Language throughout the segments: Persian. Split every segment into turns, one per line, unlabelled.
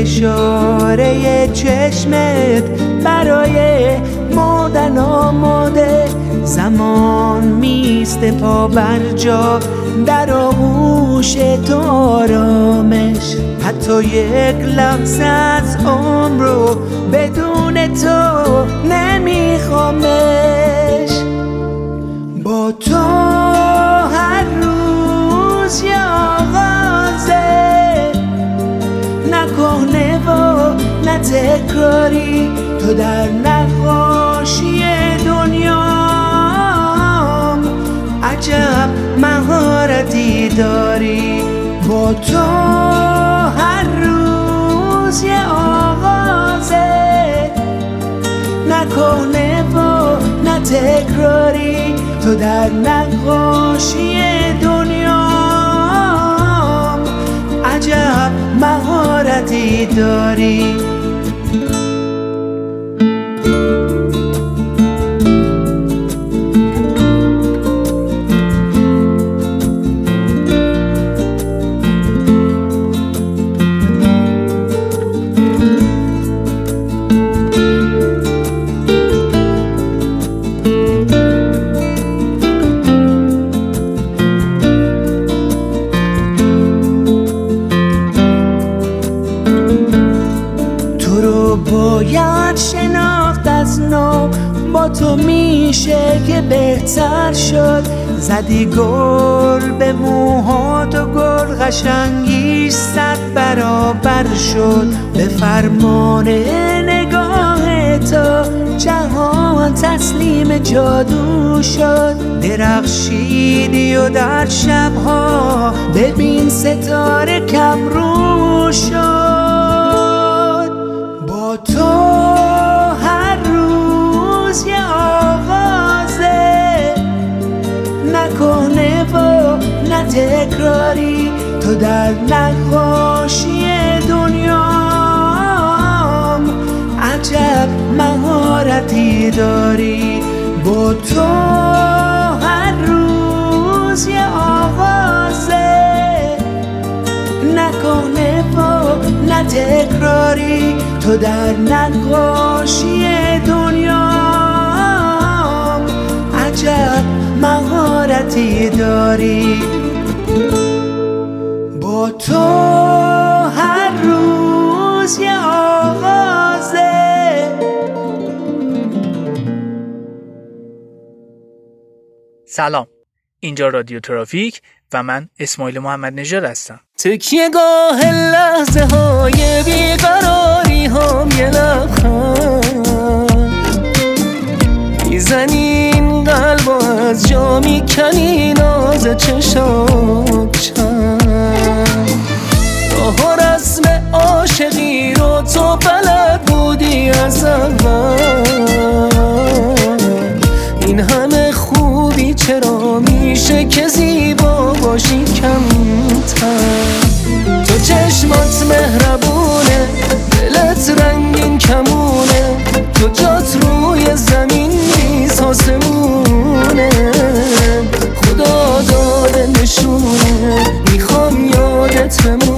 اشاره چشمت برای مردن آماده. زمان میسته پا بر جا در آغوش تو آرامش. حتی یک لحظه از عمر بدون تو در نقاشی دنیام. عجب مهارتی داری. با تو هر روز یه آغازه. نکنه و نه تکراری. تو در نقاشی دنیام. عجب مهارتی داری. میشه که بهتر شد. زدی گل به موهات و گل قشنگیش صد برابر شد. به فرمان نگاه تو جهان تسلیم جادو شد. درخشیدی و در شبها ببین ستاره کم رو شد. با تو تکراری تو در نقاشی دنیام عجب مهارتی داری. با تو هر روز یه آغازه نکنه و نه تکراری. تو در نقاشی دنیام عجب مهارتی داری. با تو هر روز یه آغازه
سلام. اینجا رادیو ترافیک و من اسماعیل محمد نژاد هستم.
تکیه گاه لحظه های بیقراری هم یه لبخند. می‌زنی این قلب و از جا می‌کنی ناز چشات چند. راه و رسم عاشقی رو تو بلد بودی از اول. این همه خوبی چرا میشه که زیبا باشی کمتر؟ تو چشمات مهربونه دلت رنگین کمونه. تو جات روی زمین آسمونه. خدا داده نشونه. می‌خوام یادت بمونه.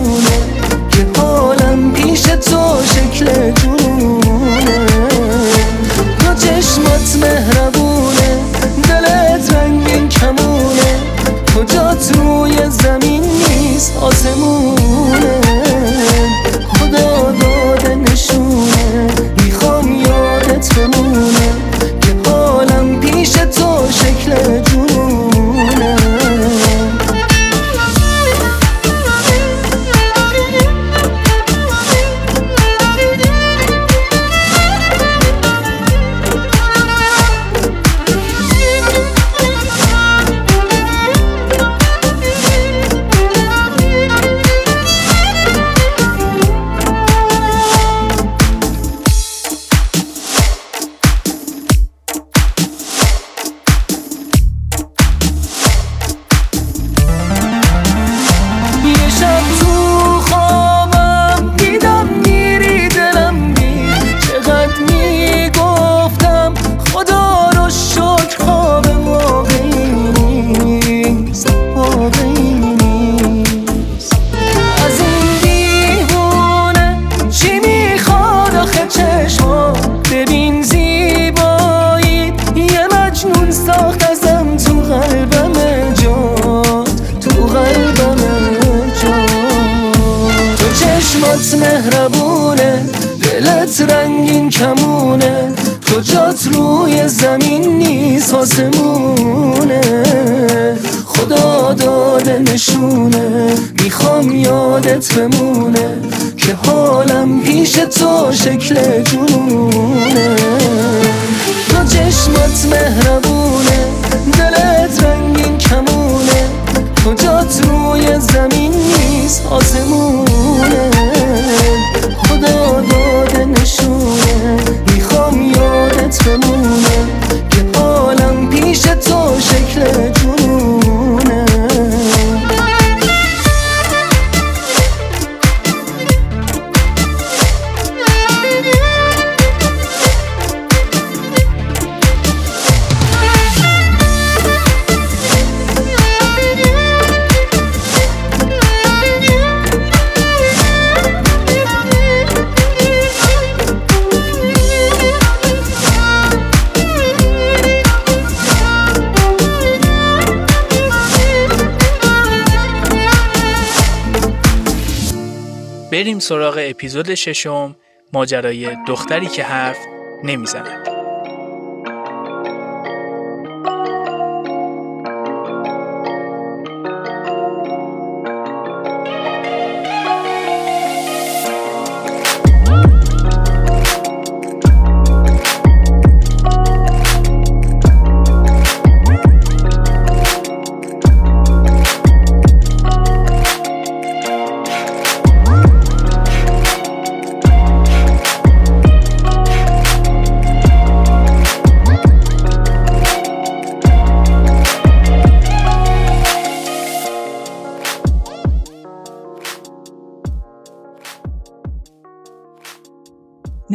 بریم سراغ اپیزود ششم ماجرای دختری که حرف نمی‌زند.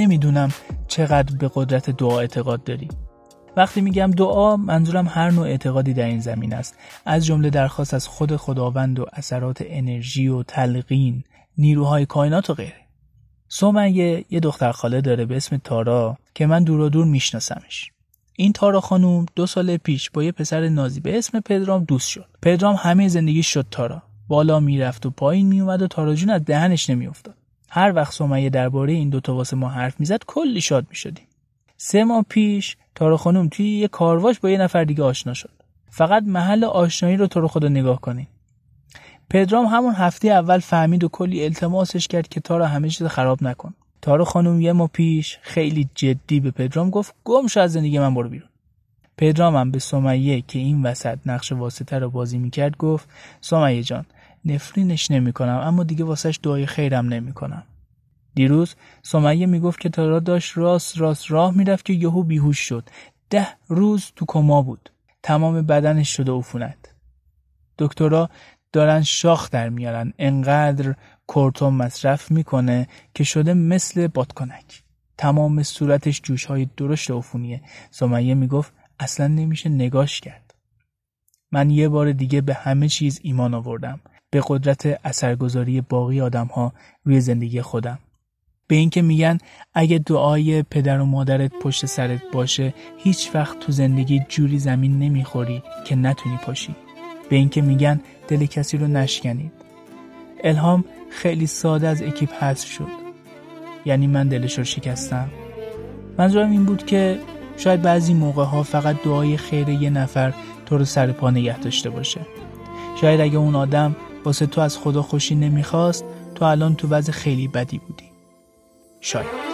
نمی‌دونم چقدر به قدرت دعا اعتقاد داری. وقتی میگم دعا منظورم هر نوع اعتقادی در این زمین است. از جمله درخواست از خود خداوند و اثرات انرژی و تلقین نیروهای کائنات و غیره. سمیه یه دختر خاله داره به اسم تارا که من دور و دور میشناسمش. این تارا خانوم دو سال پیش با یه پسر نازی به اسم پدرام دوست شد. پدرام همه زندگی شد تارا. بالا می‌رفت و پایین میومد و تارا جون از دهنش نمیافتاد. هر وقت سمیه درباره این دوتا واسه ما حرف می‌زد کلی شاد می‌شدیم. سه ماه پیش تارا خانم توی یه کارواش با یه نفر دیگه آشنا شد. فقط محل آشنایی رو تو رو خدا نگاه کنین. پدرام همون هفته اول فهمید و کلی التماسش کرد که تارا همه چیز خراب نکن. تارا خانم یه ماه پیش خیلی جدی به پدرام گفت گم شو از زندگی من برو بیرون. پدرام هم به سمیه که این وسط نقش واسطه رو بازی می‌کرد گفت سمیه جان نفرینش نمی‌کنم اما دیگه واسش دعای خیرم نمی‌کنم. دیروز سمیه می‌گفت که تارا داشت راست راست راه می‌رفت که یهو بیهوش شد. ده روز تو کما بود. تمام بدنش شده عفونت. دکترا دارن شاخ در میارن. انقدر کورتون مصرف می‌کنه که شده مثل بادکنک. تمام صورتش جوش های درشت عفونیه. سمیه می‌گفت اصلا نمیشه نگاش کرد. من یه بار دیگه به همه چیز ایمان آوردم. به قدرت اثرگذاری باقی آدم ها روی زندگی خودم. به اینکه میگن اگه دعای پدر و مادرت پشت سرت باشه هیچ وقت تو زندگی جوری زمین نمی‌خوری که نتونی پاشی. به اینکه میگن دل کسی رو نشکنید. الهام خیلی ساده از اکیپ حذف شد. یعنی من دلش رو شکستم. منظورم این بود که شاید بعضی موقع ها فقط دعای خیر یه نفر تو رو سر پا نگه داشته باشه. شاید اگه اون آدم واسه تو از خدا خوشی نمی‌خواست تو الان تو وضع خیلی بدی بودی. شاید.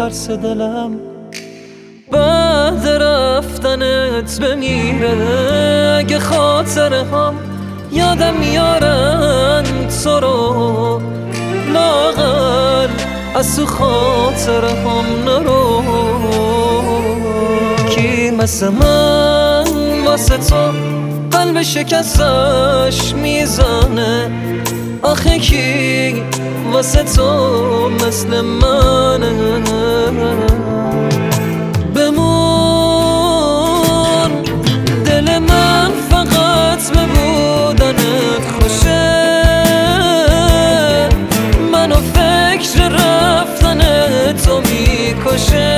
میترسه دلم بعد رفتنت بمیره. اگه خاطره هم یادم میارن تو رو لاغل از تو خاطره هم نرو. کی مثل من واسه تو قلب شکستش می‌زنه؟ آخه کی واسه تو مثل منه؟ بمون دل من فقط به بودنت خوشه. منو فکر رفتن تو می‌کشه.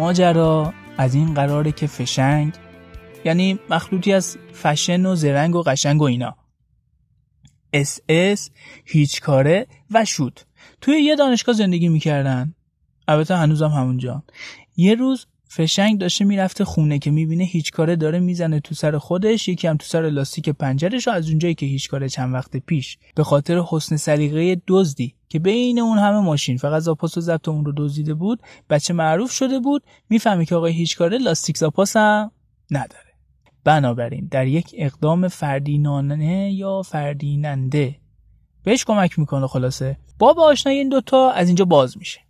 ماجرا از این قراره که فشنگ یعنی مخلوطی از فشن و زرنگ و قشنگ و اینا. اس اس هیچ کاره و شوت توی یه دانشگاه زندگی می‌کردن. البته هنوزم همونجا. یه روز فشنگ داشته می‌رفته خونه که می‌بینه هیچ کاره داره می‌زنه تو سر خودش یکی هم تو سر لاستیک پنجرش و از اونجایی که هیچ کاره چند وقت پیش. به خاطر حسن سلیقه دزدی که بین اون همه ماشین فقط زاپاس و ضبط اون رو دزدیده بود بچه معروف شده بود می‌فهمی که آقای هیچ کاره لاستیک زاپاس هم نداره. بنابراین در یک اقدام فردینانه یا فردیننده. بهش کمک می‌کنه خلاصه. باب آشنایی این دوتا از اینجا باز میشه.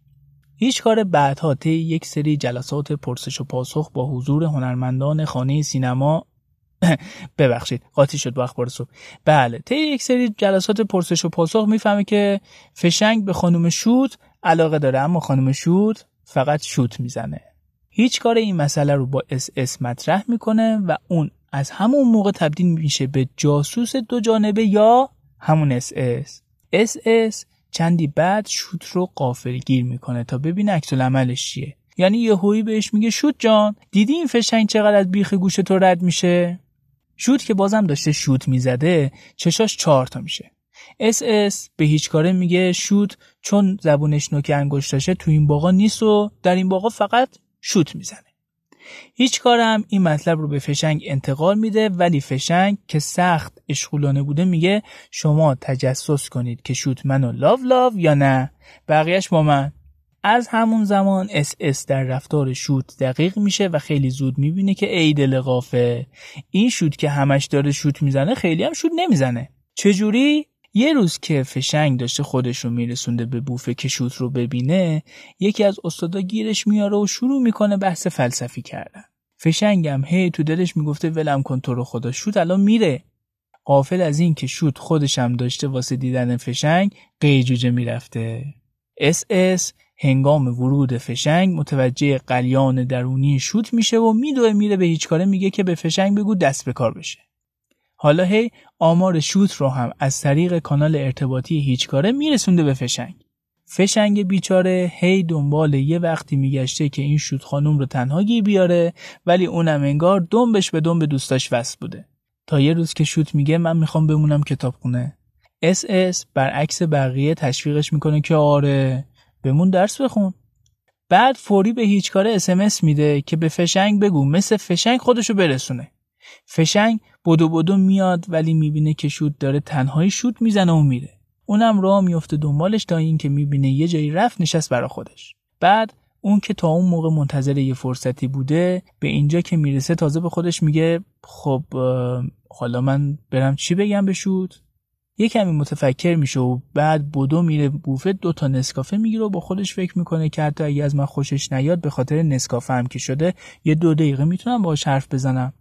هیچ کار بعدها طی یک سری جلسات پرسش و پاسخ با حضور هنرمندان خانه سینما ببخشید قاطی شد با اخبار صبح. بله طی یک سری جلسات پرسش و پاسخ می‌فهمه که فشنگ به خانم شوت علاقه داره اما خانم شوت فقط شوت می‌زنه. هیچ کار این مسئله رو با اس اس مطرح می‌کنه و اون از همون موقع تبدیل میشه به جاسوس دو جانبه یا همون اس اس. اس اس چندی بعد شوت رو غافلگیر می‌کنه تا ببینه عکس‌العملش چیه. یعنی یهویی بهش میگه شوت جان دیدی این فشنگ چقدر از بیخ گوش تو رد میشه؟ شوت که بازم داشته شوت می‌زده چشاش چهار تا میشه. اس اس به هیچ کاره میگه شوت چون زبونش نوک انگشتاشه تو این باغا نیست و در این باغا فقط شوت می‌زنه. هیچ کارم این مطلب رو به فشنگ انتقال میده ولی فشنگ که سخت عاشقولانه بوده میگه شما تجسس کنید که شوت منو لاو لاو یا نه. بقیهش با من. از همون زمان اس اس در رفتار شوت دقیق میشه و خیلی زود می‌بینه که ای دل غافل این شوت که همش داره شوت می‌زنه خیلی هم شوت نمی‌زنه. چجوری؟ یه روز که فشنگ داشته خودش رو میرسونده به بوفه که شوت رو ببینه یکی از استادا گیرش میاره و شروع می‌کنه بحث فلسفی کردن. فشنگم هی تو دلش می‌گفته ولم کن تو رو خدا شوت الان میره. غافل از این که شوت خودشم داشته واسه دیدن فشنگ قیجوجه می‌رفته. اس اس هنگام ورود فشنگ متوجه غلیان درونی شوت میشه و میدوه میره به هیچ کاره میگه که به فشنگ بگو دست به کار بشه. حالا هی آمار شوت رو هم از طریق کانال ارتباطی هیچ کاره میرسونده به فشنگ. فشنگ بیچاره هی دنبال یه وقتی میگشته که این شوت خانوم رو تنها گیر بیاره ولی اونم انگار دنبش به دنب دوستاش وصل بوده. تا یه روز که شوت میگه من می‌خوام بمونم کتابخونه. اس اس برعکس بقیه تشویقش می‌کنه که آره بمون درس بخون. بعد فوری به هیچ کاره اسمس میده که به فشنگ بگو مثل فشنگ خودشو برسونه. فشنگ بدو بدو میاد ولی می‌بینه که شوت داره تنهایی شوت می‌زنه و میره. اونم راه میفته دنبالش تا اینکه می‌بینه یه جایی رفت نشست برا خودش. بعد اون که تا اون موقع منتظر یه فرصتی بوده به اینجا که می‌رسه تازه به خودش میگه خب حالا من برم چی بگم به شوت؟ یه کمی متفکر میشه و بعد بدو میره بوفه دو تا نسکافه می‌گیره و با خودش فکر می‌کنه که حتی اگه از من خوشش نیاد به خاطر نسکافه هم که شده یه دو دقیقه می‌تونم باهاش حرف بزنم.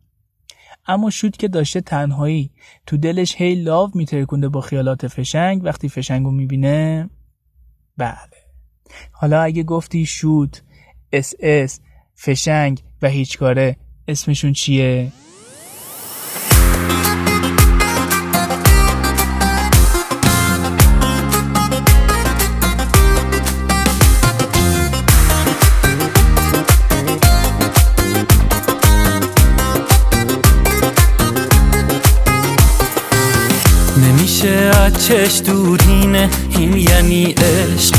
اما شوت که داشته تنهایی. تو دلش هی love میترکونده با خیالات فشنگ. وقتی فشنگو می‌بینه بله. حالا اگه گفتی شوت اس اس فشنگ و هیچ کاره اسمشون چیه؟
چش دورینه این یعنی عشق.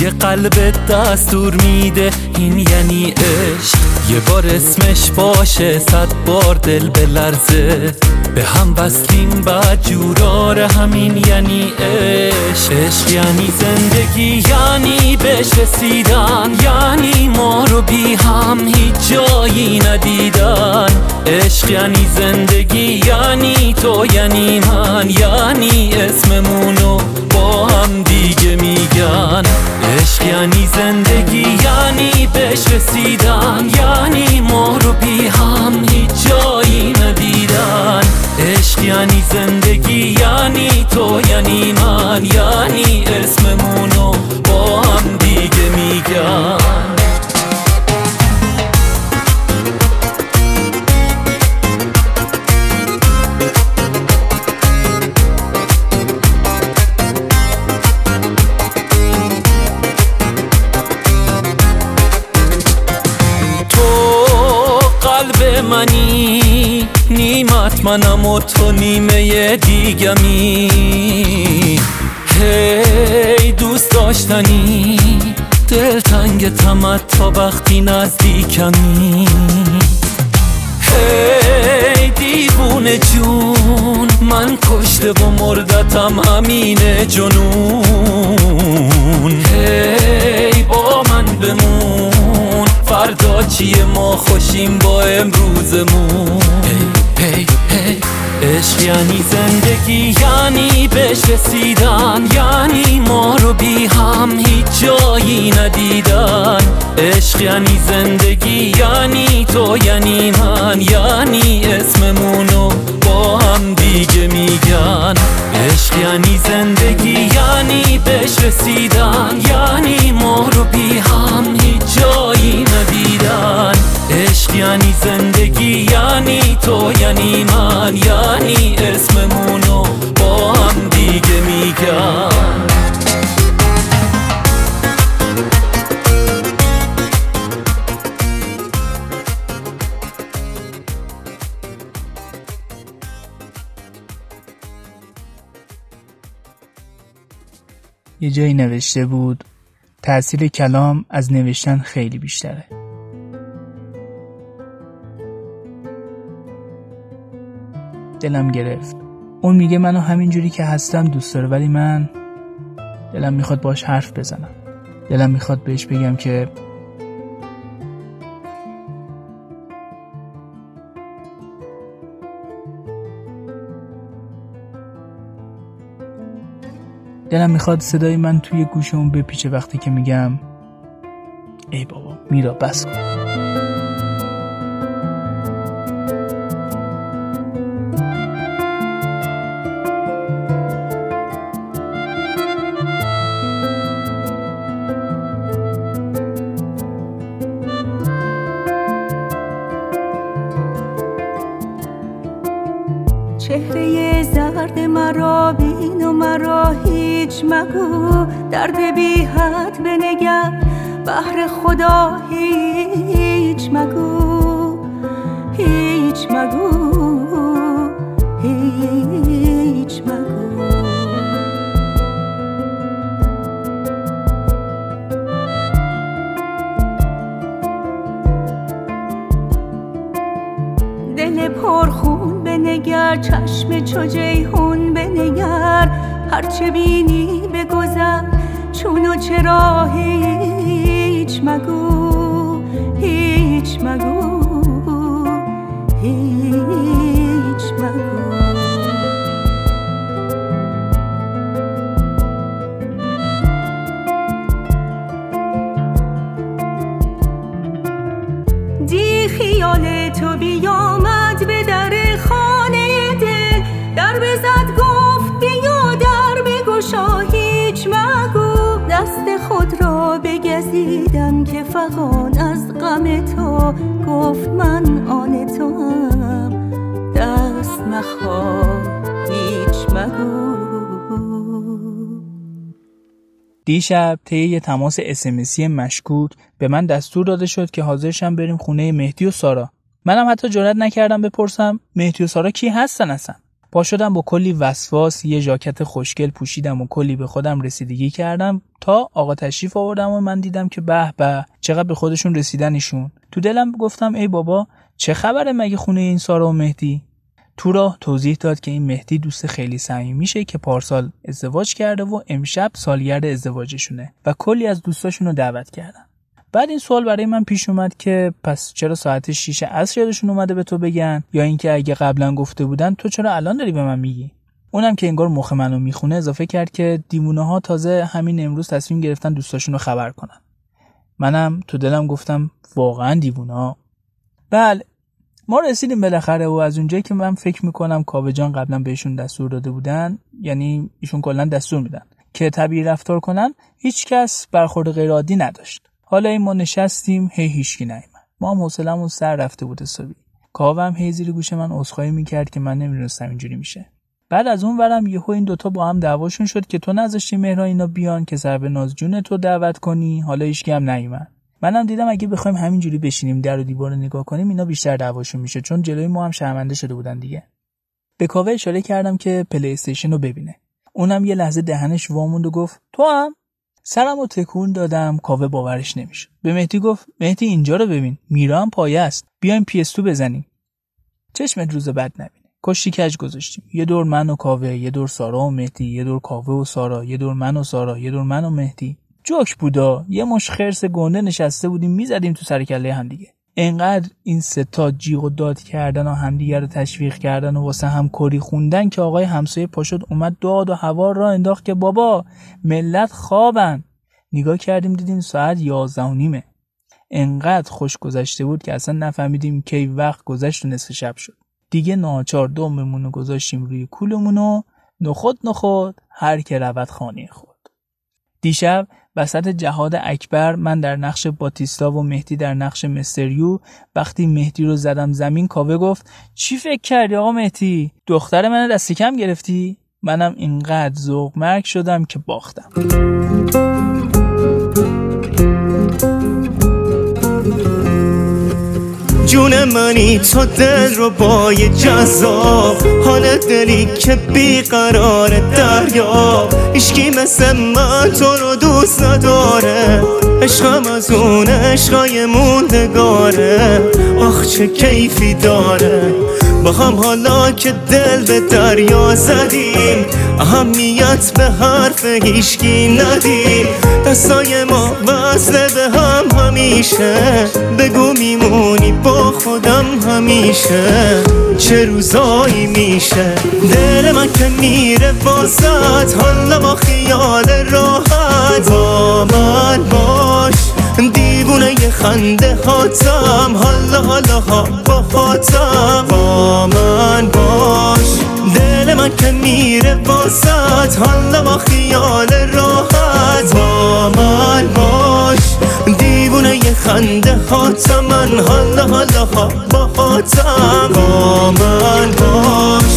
توی قلب دستور میده این یعنی عشق. یه بار اسمش باشه صد بار دل بلرزه به هم وصلیم بعد جورار همین یعنی عشق. عشق یعنی زندگی یعنی بهش رسیدن. یعنی ما رو بی هم هیچ جایی ندیدن. عشق یعنی زندگی یعنی تو یعنی من. یعنی اسممونو با هم دیگه میگن. عشق یعنی زندگی یعنی بهش رسیدن. نزدیکمی. هی دیوونه جون من کشته و مردتم همینه جنون. هی با من بمون فردا چیه؟ ما خوشیم با امروزمون. هی هی هی عشق یعنی زندگی. یعنی بهش رسیدن یعنی ما رو بی هم هیچ جایی ندیدن. عشق یعنی زندگی یعنی تو یعنی من یعنی اسممونو با هم دیگه میگن. عشق یعنی زندگی یعنی بهش رسیدن. یعنی ما رو بی هم هیچ جایی ندیدن. عشق یعنی زندگی یعنی تو یعنی من یعنی اسممونو میگن
یه جایی نوشته بود تأثیر کلام از نوشتن خیلی بیشتره. دلم گرفت. اون میگه منو همینجوری که هستم دوست داره ولی من دلم می‌خواد باش حرف بزنم. دلم می‌خواد بهش بگم که دلم می‌خواد صدای من توی گوشمون بپیچه وقتی که میگم ای بابا میرا بس کن.
مگو درد بی حد بنگر بهر خدا هیچ مگو. هرچه بینی بگذر چون و چرا هیچ مگو هیچ مگو هیچ بگزیدم که فغان از غم تو گفت من آن تو هم دست مخواه هیچ مگو.
دیشب طی یه تماس اسمسی مشکوک به من دستور داده شد که حاضرشم بریم خونه مهدی و سارا. منم حتی جرئت نکردم بپرسم مهدی و سارا کی هستن اصلا؟ پا شدم با کلی وسواس یه ژاکت خوشگل پوشیدم و کلی به خودم رسیدگی کردم تا آقا تشریف آوردم و من دیدم که به به چقدر به خودشون رسیدن ایشون تو دلم گفتم ای بابا چه خبره مگه خونه این سارا و مهدی؟ تو راه توضیح داد که این مهدی دوست خیلی صمیمی میشه که پارسال ازدواج کرده و امشب سالگرد ازدواجشونه و کلی از دوستاشون رو دعوت کردن بعد این سوال برای من پیش اومد که پس چرا ساعت 6 عصر یادشون اومده به تو بگن؟ یا اینکه اگه قبلا گفته بودن تو چرا الان داری به من میگی؟ اونم که انگار مخ منو می‌خونه اضافه کرد که دیوونه ها تازه همین امروز تصمیم گرفتن دوستاشون رو خبر کنن. منم تو دلم گفتم واقعا دیوونه ها بله ما رسیدیم بالاخره و از اونجایی که من فکر می‌کنم کاوه جان قبلا بهشون دستور داده بودن یعنی ایشون کلا دستور میدن که طبیعی رفتار کنن هیچکس برخورد غیرعادی نداشت. حالا این ما نشستیم هی هیچکی نیومد. ما هم حوصلمون سر رفته بود حسابی. کاوه هم هی زیر گوش من عذرخواهی می‌کرد که من نمی‌دونستم اینجوری میشه. بعد از اون ورم یهو این دوتا با هم دعواشون شد که تو نذاشتی مهران اینا بیان که سر به نازجون تو دعوت کنی. حالا هیچکی هم نیومد. منم دیدم اگه بخوایم همینجوری بشینیم در و دیوار نگاه کنیم اینا بیشتر دعواشون میشه چون جلوی ما هم شرمنده شده بودن دیگه. به کاوه اشاره کردم که پلی استیشن رو ببینه. اونم یه لحظه دهنش واموند و گفت تو هم؟ سرم رو تکون دادم کاوه باورش نمیشه به مهدی گفت مهدی اینجا رو ببین میرا هم پایه است. بیایم PS2 بزنیم. چشمت روز بد نبینه. کشتی کج گذاشتیم. یه دور من و کاوه یه دور سارا و مهدی یه دور کاوه و سارا یه دور من و سارا یه دور من و مهدی. جوک بودا یه مش خرس گنده نشسته بودیم می‌زدیم تو سر کله هم دیگه. انقدر این ستا جیغ و داد کردن و همدیگه رو تشویق کردن و واسه هم کری خوندن که آقای همسایه پاشد اومد داد و هوا را انداخت که بابا ملت خوابن. نگاه کردیم دیدیم ساعت یازده و نیمه. انقدر خوش گذشته بود که اصلا نفهمیدیم کی وقت گذشت و نصف شب شد. دیگه ناچار دوممون رو گذاشتیم روی کولمون و نخود نخود هر که رود خانه خود. دیشب وسط جهاد اکبر من در نقش باتیستا و مهدی در نقش مستریو وقتی مهدی رو زدم زمین کاوه گفت چی فکر کردی آقا مهدی؟ دختر من دستی کم گرفتی؟ منم اینقدر ذوق مرگ شدم که باختم.
جون منی تو دل رو با یه جذاب. حال دلی که بیقرار دریا. اشکی مثل من تو رو دوست نداره. عشقم از اون عشقای موندگاره. آخ چه کیفی داره. با هم حالا که دل به دریا زدیم اهمیت به حرف هیشگی ندیم. دستای ما وصل به هم همیشه بگو میمونی با خودم همیشه. چه روزایی میشه؟ دل من که میره واسط حالا با خیال راحت. با من باش دیوونه خنده هاتم حالا حالا ها با خاتم با من باش دل من که میره واسط. حالا با خیال راحت. با من باش دیوونه یه خنده هاتم من حالا حالا ها با خاتم با من باش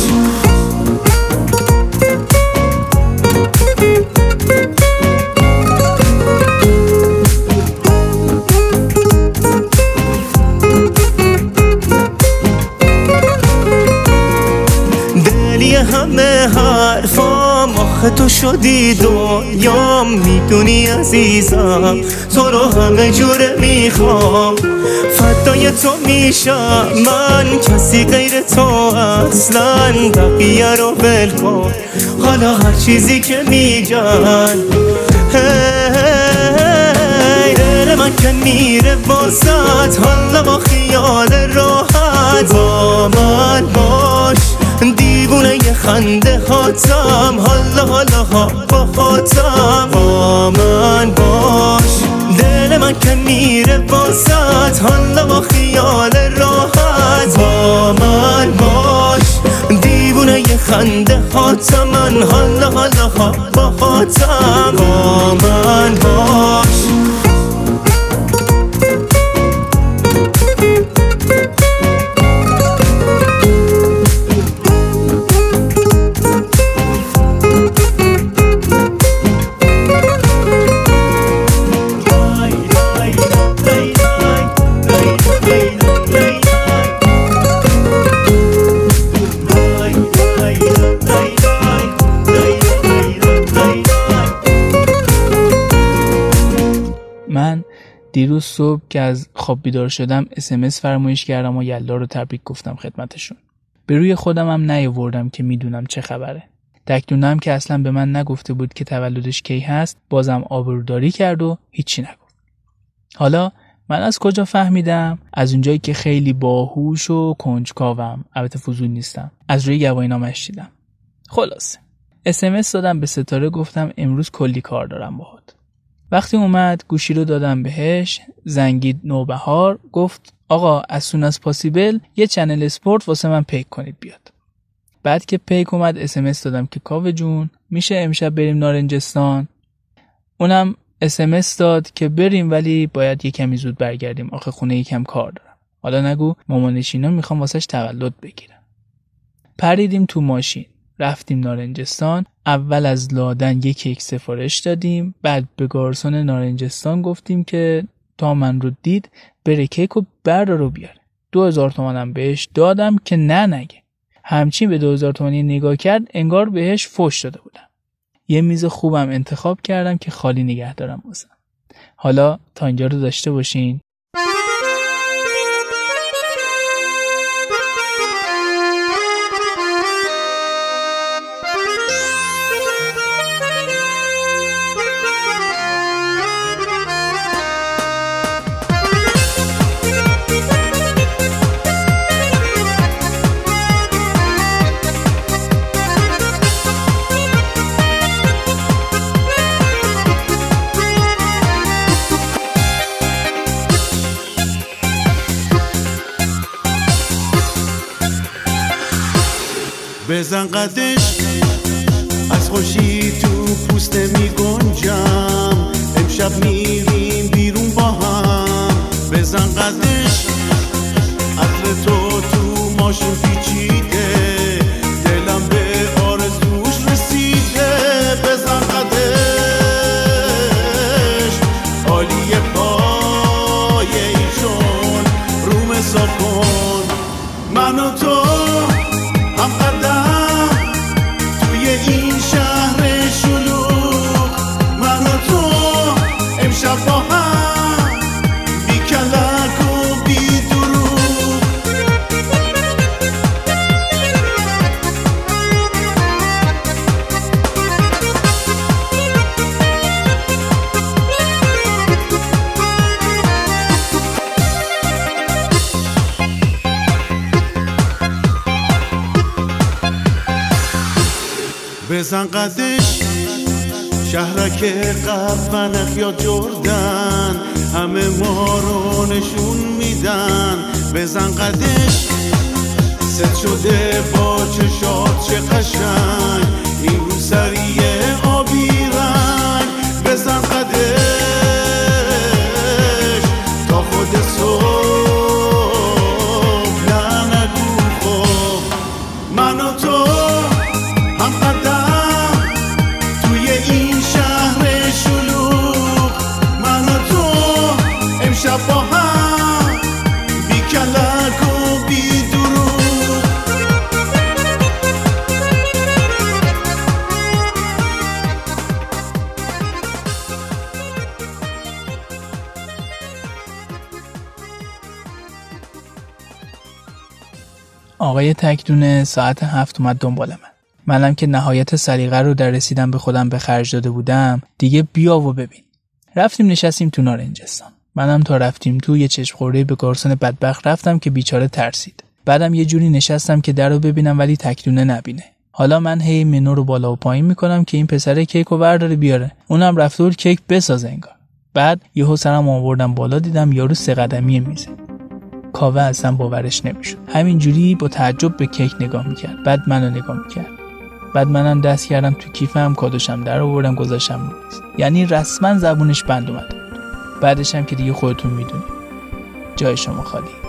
شدی دنیام می‌دونی عزیزم. تو رو همه جوره می‌خوام. فدای تو میشم. من کسی غیر تو اصلا. بقیه رو کن. حالا هر چیزی که میگن. من که میره واسط. حالا با خیال راحت با من باش. دیوونه خنده هاتم حالا حالا ها با خاتم با من باش دل من که میره واسط. حالا با خیال راحت. با من باش دیوونه خنده هاتم من حالا حالا ها با خاتم با من باش
که از خواب بیدار شدم اسمس فرمایش کردم و یلا رو تبریک گفتم خدمتشون. به روی خودم هم نیاوردم که می‌دونم چه خبره. دکتونم که اصلا به من نگفته بود که تولدش کی هست بازم آبروداری کرد و هیچی نگفت. حالا من از کجا فهمیدم؟ از اونجایی که خیلی باهوش و کنجکاوم. البته فضول نیستم. از روی گواهینامش دیدم. خلاصه. اسمس دادم به ستاره گفتم امروز کلی کار دارم باهات. وقتی اومد گوشی رو دادم بهش زنگید نوبهار گفت آقا as soon as possible یه Chanel Sport واسه من پیک کنید بیاد. بعد که پیک اومد اسمس دادم که کاوه جون میشه امشب بریم نارنجستان؟ اونم اسمس داد که بریم ولی باید یه کمی زود برگردیم. آخه خونه یکم کار دارم. حالا نگو مامانشینا می‌خوان واسش تولد بگیرم پریدیم تو ماشین. رفتیم نارنجستان اول از لادن یک کیک سفارش دادیم بعد به گارسون نارنجستان گفتیم که تا من رو دید بره کیک رو بردار رو بیاره. دو هزار تومنم بهش دادم که نه نگه. همچین به دو هزار تومنی نگاه کرد انگار بهش فش داده بودم. یه میز خوبم انتخاب کردم که خالی نگه دارم واسم. حالا تا اینجا رو داشته باشین.
بزن قدش. از خوشی تو پوست می گنجم امشب میریم بیرون با هم. بزن قدش. عطر تو تو ماشین پیچیده. دلم به آرزوش رسیده. بزن قدش. عالی پایه ای چون روم حساب قدش شهرک قفنخ یا جردن. همه ما رو نشون میدن. بزن قدش. ست شده با چشات چه قشنگ. این رو
آقای تکدونه ساعت هفت اومد دنبال من. منم که نهایت سلیقه رو در رسیدن به خودم به خرج داده بودم دیگه بیا و ببین. رفتیم نشستیم تو نارنجستان. منم تا رفتیم تو یه چشم خورده به گارسون بدبخت رفتم که بیچاره ترسید. بعدم یه جوری نشستم که در رو ببینم ولی تکدونه نبینه. حالا من هی منو رو بالا و پایین می‌کنم که این پسر کیک رو برداره بیاره. اونم رفته بود کیک بسازه انگار. بعد یهو سرم آوردم بالا دیدم یارو سه قدمی میزه کاوه اصلا باورش نمی‌شد. همینجوری با تعجب به کیک نگاه می‌کرد. بعد منو نگاه می‌کرد. بعد منم دست کردم تو کیفم کادوشم در آوردم گذاشتم رو یعنی رسما زبونش بند اومده بعدش هم که دیگه خودتون می‌دونید. جای شما خالی.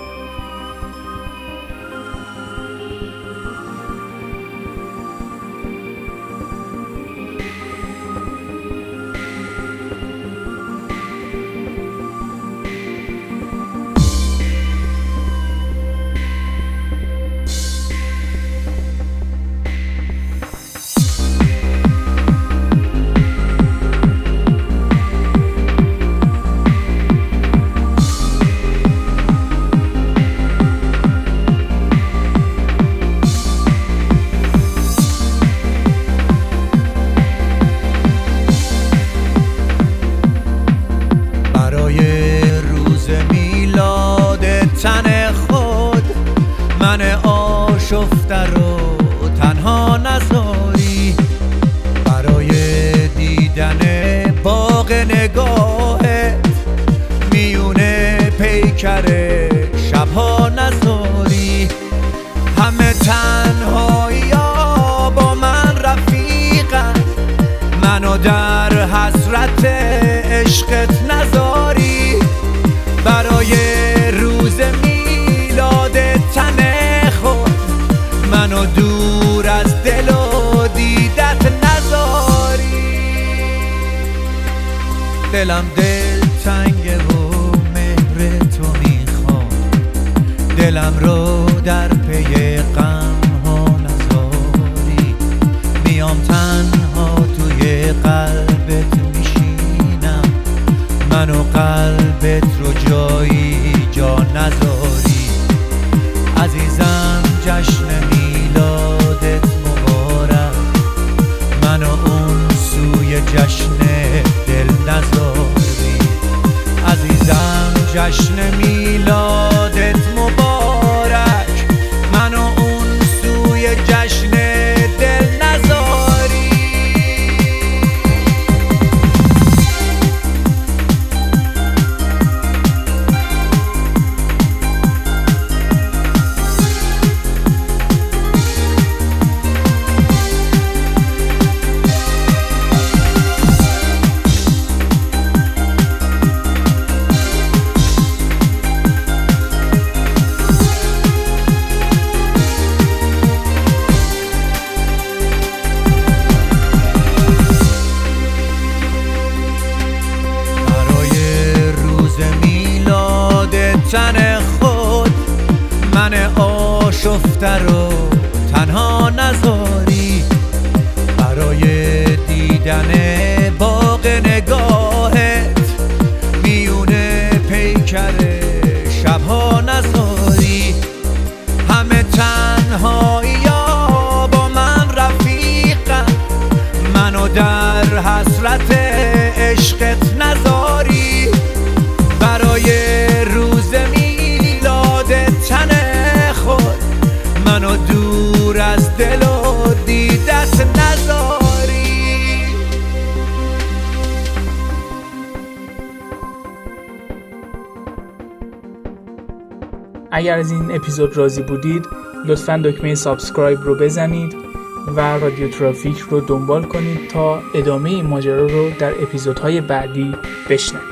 آشفته رو تنها نذاری برای دیدن باغ نگاهت میونه پیکر شبها نذاری همه تنهایی با من رفیقن. منو در حسرت عشقت نذاری پیکر
اگر از این اپیزود راضی بودید لطفا دکمه subscribe رو بزنید و رادیو ترافیک رو دنبال کنید تا ادامه این ماجرا رو در اپیزودهای بعدی بشنوید.